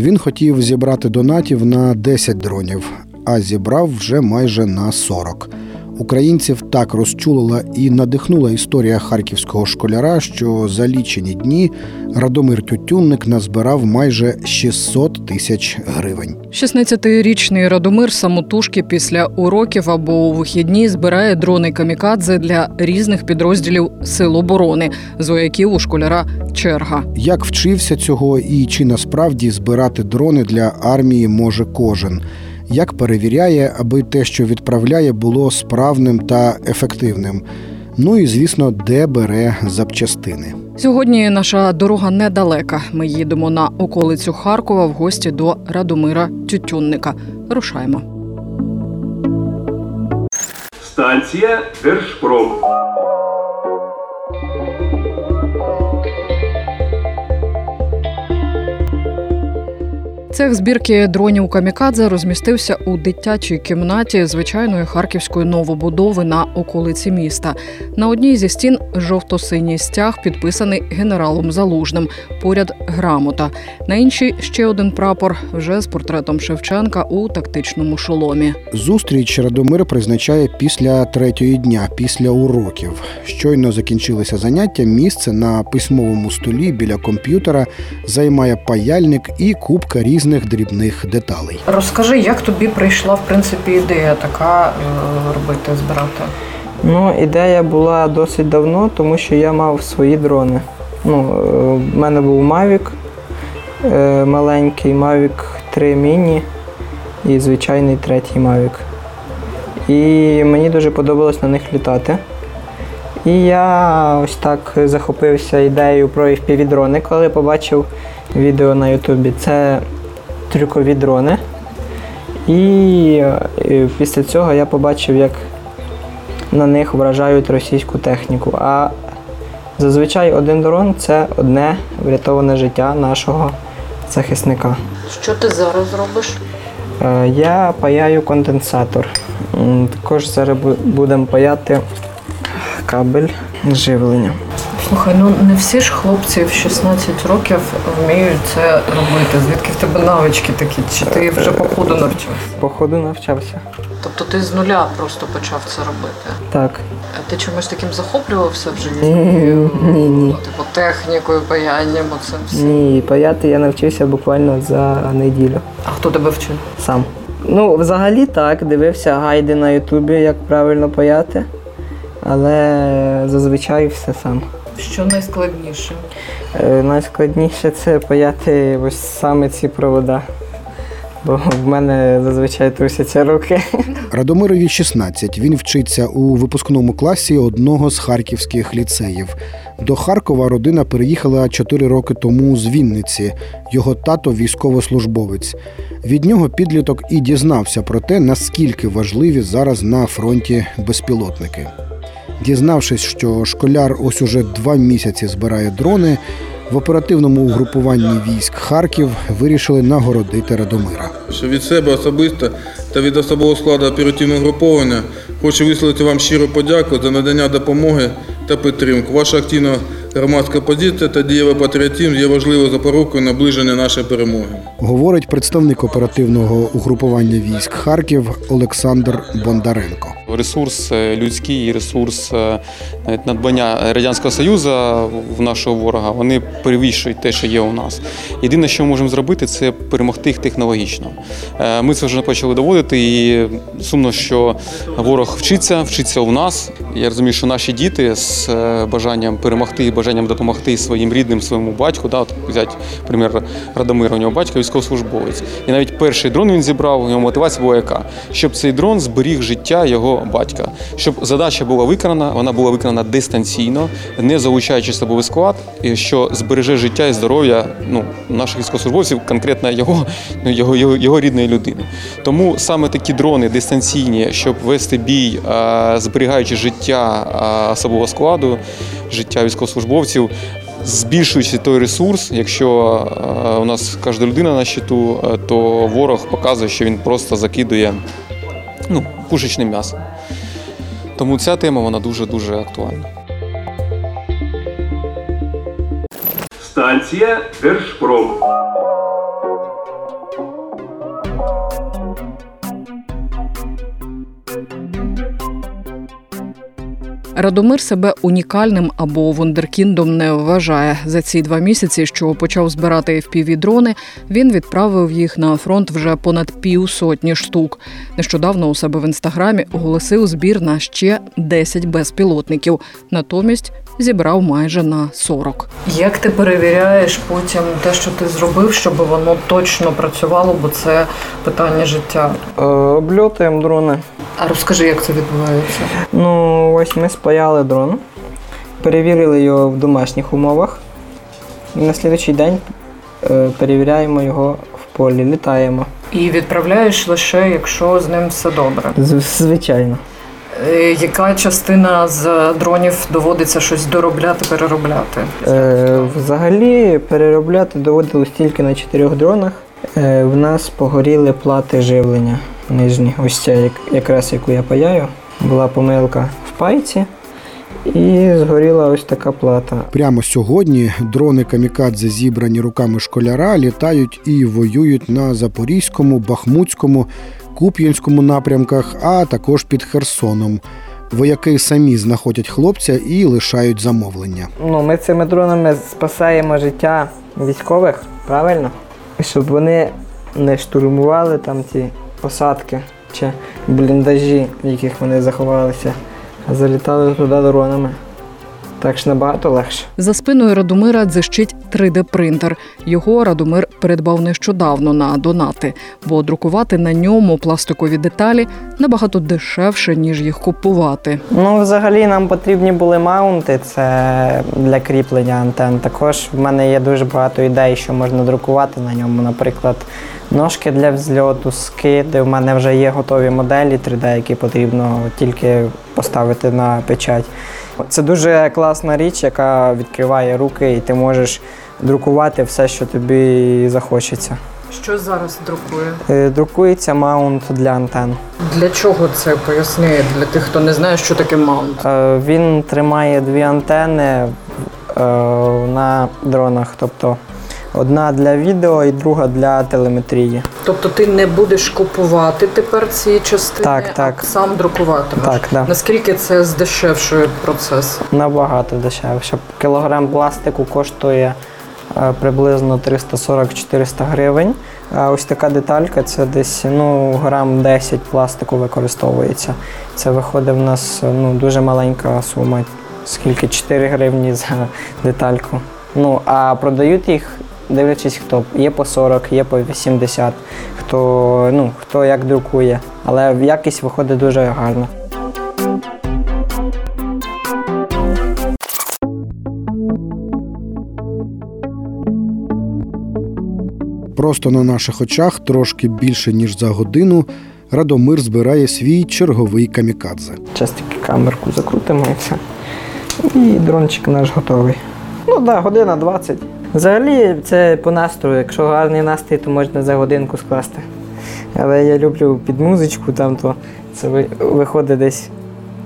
Він хотів зібрати донатів на 10 дронів, а зібрав вже майже на 40. Українців так розчулила і надихнула історія харківського школяра, що за лічені дні Радомир Тютюнник назбирав майже 600 тисяч гривень. 16-річний Радомир самотужки після уроків або у вихідні збирає дрони камікадзе для різних підрозділів сил оборони, з вояків у школяра черга. Як вчився цього і чи насправді збирати дрони для армії може кожен? Як перевіряє, аби те, що відправляє, було справним та ефективним? Ну і звісно, де бере запчастини. Сьогодні наша дорога недалека. Ми їдемо на околицю Харкова в гості до Радомира Тютюнника. Рушаємо. Станція Держпром. Цех збірки дронів камікадзе розмістився у дитячій кімнаті звичайної харківської новобудови на околиці міста. На одній зі стін жовто-синій стяг підписаний генералом Залужним. Поряд грамота. На іншій ще один прапор вже з портретом Шевченка у тактичному шоломі. Зустріч Радомир призначає після третьої дня, після уроків. Щойно закінчилися заняття. Місце на письмовому столі біля комп'ютера займає паяльник і купка різних дрібних деталей. Розкажи, як тобі прийшла в принципі ідея така е, робити, збирати? Ну, ідея була досить давно, тому що я мав свої дрони. Ну, е, в мене був Mavic е, маленький, Mavic 3 Mini і звичайний третій Mavic. І мені дуже подобалось на них літати. І я ось так захопився ідеєю про FPV-дрони, коли побачив відео на Ютубі. Це трюкові дрони. І е, після цього я побачив, як на них вражають російську техніку. А зазвичай один дрон це одне врятоване життя нашого захисника. Що ти зараз робиш? Е, Я паяю конденсатор. Також зараз будемо паяти кабель живлення. Слухай, ну не всі ж хлопці в 16 років вміють це робити. Звідки в тебе навички такі? Чи ти вже по ходу навчився? Походу навчався. Тобто ти з нуля просто почав це робити. Так. А ти чимось таким захоплювався в житті? Ні, ні, ні. Типу технікою, паянням, оце все. Ні, паяти я навчився буквально за неділю. А хто тебе вчив? Сам. Ну, взагалі так, дивився гайди на Ютубі, як правильно паяти, але зазвичай все сам. Що найскладніше? Е, Найскладніше це паяти ось саме ці провода. Бо в мене зазвичай трусяться руки. Радомирові 16. Він вчиться у випускному класі одного з харківських ліцеїв. До Харкова родина переїхала 4 роки тому з Вінниці. Його тато військовослужбовець. Від нього підліток і дізнався про те, наскільки важливі зараз на фронті безпілотники. Дізнавшись, що школяр ось уже два місяці збирає дрони, в оперативному угрупуванні військ Харків вирішили нагородити Радомира. що від себе особисто та від особового складу оперативного груповання хочу висловити вам щиру подяку за надання допомоги та підтримку. Ваша активна громадська позиція та дієвий патріотизм є важливою запорукою наближення нашої перемоги. говорить представник оперативного угрупування військ Харків Олександр Бондаренко. Ресурс е, людський, ресурс е, навіть надбання Радянського Союзу в нашого ворога, вони перевищують те, що є у нас. Єдине, що ми можемо зробити, це перемогти їх технологічно. Е, Ми це вже почали доводити, і сумно, що ворог вчиться, вчиться у нас. Я розумію, що наші діти з бажанням перемогти бажанням допомогти своїм рідним, своєму батьку, да, от взяти, примір Радомира, у нього батько військовослужбовець. І навіть перший дрон він зібрав, у нього мотивація була яка? Щоб цей дрон зберіг життя його батька. Щоб задача була виконана, вона була виконана дистанційно, не залучаючи особовий склад, що збереже життя і здоров'я ну, наших військовослужбовців, конкретно його, ну, його, його, його рідної людини. Тому саме такі дрони дистанційні, щоб вести бій, зберігаючи життя особового складу, життя військовослужбовців, збільшуючи той ресурс, якщо у нас кожна людина на щиту, е, то ворог показує, що він просто закидує ну, пушечним м'ясом. Тому ця тема вона дуже-дуже актуальна. Станція Держпром. Радомир себе унікальним або вундеркіндом не вважає. За ці два місяці, що почав збирати fpv дрони, він відправив їх на фронт вже понад півсотні штук. Нещодавно у себе в інстаграмі оголосив збір на ще 10 безпілотників. Натомість зібрав майже на 40. Як ти перевіряєш потім те, що ти зробив, щоб воно точно працювало, бо це питання життя. Е, обльотуємо дрони. А розкажи, як це відбувається? Ну, ось ми спаяли дрон, перевірили його в домашніх умовах. І на слідчий день е, перевіряємо його в полі, літаємо. І відправляєш лише, якщо з ним все добре. З- Звичайно. Е, Яка частина з дронів доводиться щось доробляти, переробляти? Е, взагалі переробляти доводилось тільки на чотирьох дронах. Е, в нас погоріли плати живлення нижні. Ось ця, як, якраз яку я паяю. Була помилка в пайці і згоріла ось така плата. Прямо сьогодні дрони камікадзе, зібрані руками школяра, літають і воюють на Запорізькому, Бахмутському, Куп'янському напрямках, а також під Херсоном. Вояки самі знаходять хлопця і лишають замовлення. Ну, ми цими дронами спасаємо життя військових, правильно? Щоб вони не штурмували там ті посадки чи бліндажі, в яких вони заховалися, а залітали туди дронами. Так ж набагато легше. За спиною Радомира дзищить 3D-принтер. Його Радомир придбав нещодавно на донати, бо друкувати на ньому пластикові деталі набагато дешевше, ніж їх купувати. Ну, взагалі нам потрібні були маунти, це для кріплення антен. Також в мене є дуже багато ідей, що можна друкувати на ньому. Наприклад, ножки для взльоту, скиди. У мене вже є готові моделі 3D, які потрібно тільки поставити на печать. Це дуже класна річ, яка відкриває руки, і ти можеш друкувати все, що тобі захочеться. Що зараз друкує? Е, Друкується маунт для антен. Для чого це поясни для тих, хто не знає, що таке маунт? Е, Він тримає дві антени е, на дронах, тобто одна для відео і друга для телеметрії. Тобто ти не будеш купувати тепер ці частини, Так, так. а сам друкуватимеш. Так, да. Наскільки це здешевшує процес? Набагато дешевше. Кілограм пластику коштує е, приблизно 340-400 гривень. А ось така деталька це десь ну, грам 10 пластику використовується. Це виходить в нас ну, дуже маленька сума, скільки 4 гривні за детальку. Ну, а продають їх, дивлячись хто. Є по 40, є по 80, хто, ну, хто як друкує. Але якість виходить дуже гарна. Просто на наших очах, трошки більше ніж за годину, Радомир збирає свій черговий камікадзе. Зараз тільки камерку закрутимо і все. І дрончик наш готовий. Ну так, да, година 20. Взагалі, це по настрою. Якщо гарний настрій, то можна за годинку скласти. Але я люблю під музичку, там то це виходить десь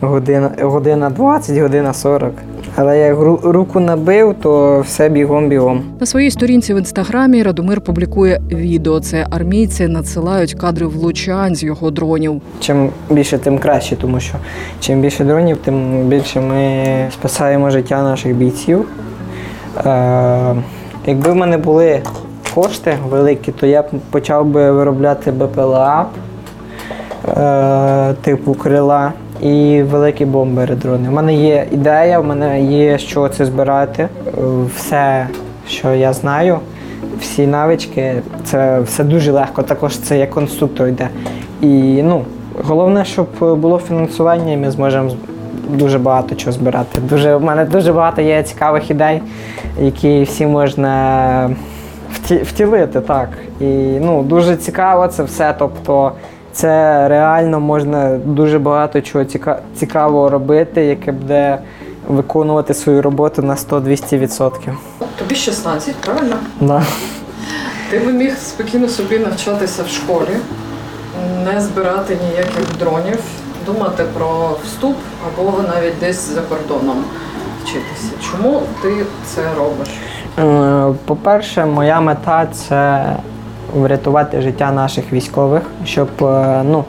година, година 20, година 40. Але як ру- руку набив, то все бігом-бігом. На своїй сторінці в інстаграмі Радомир публікує відео. Це армійці надсилають кадри влучань з його дронів. Чим більше, тим краще, тому що чим більше дронів, тим більше ми спасаємо життя наших бійців. Е, якби в мене були кошти великі, то я б почав би виробляти БПЛА е, типу крила і великі бомбери дрони. У мене є ідея, в мене є чого це збирати. Все, що я знаю, всі навички, це все дуже легко. Також це як конструктор йде. І ну, головне, щоб було фінансування, і ми зможемо дуже багато чого збирати. Дуже, в мене дуже багато є цікавих ідей, які всі можна вті- втілити, так. І ну, дуже цікаво це все. Тобто, це реально можна дуже багато чого ціка- цікавого робити, яке буде виконувати свою роботу на 100-200%. Тобі 16, правильно? Да. Ти би міг спокійно собі навчатися в школі, не збирати ніяких дронів, думати про вступ або навіть десь за кордоном вчитися. Чому ти це робиш? Е, По-перше, моя мета це врятувати життя наших військових, щоб е, ну,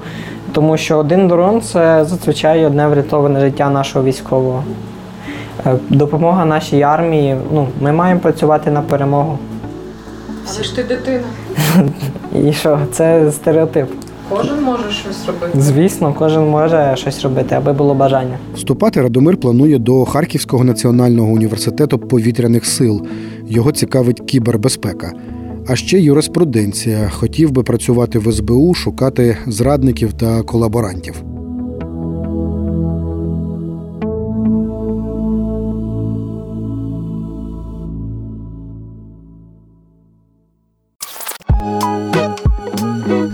тому що один дрон це зазвичай одне врятоване життя нашого військового. Е, Допомога нашій армії. Ну, ми маємо працювати на перемогу. Але ж ти дитина. І що, це стереотип. Кожен може щось робити. Звісно, кожен може щось робити, аби було бажання. Вступати Радомир планує до Харківського національного університету повітряних сил. Його цікавить кібербезпека. А ще юриспруденція. Хотів би працювати в СБУ, шукати зрадників та колаборантів.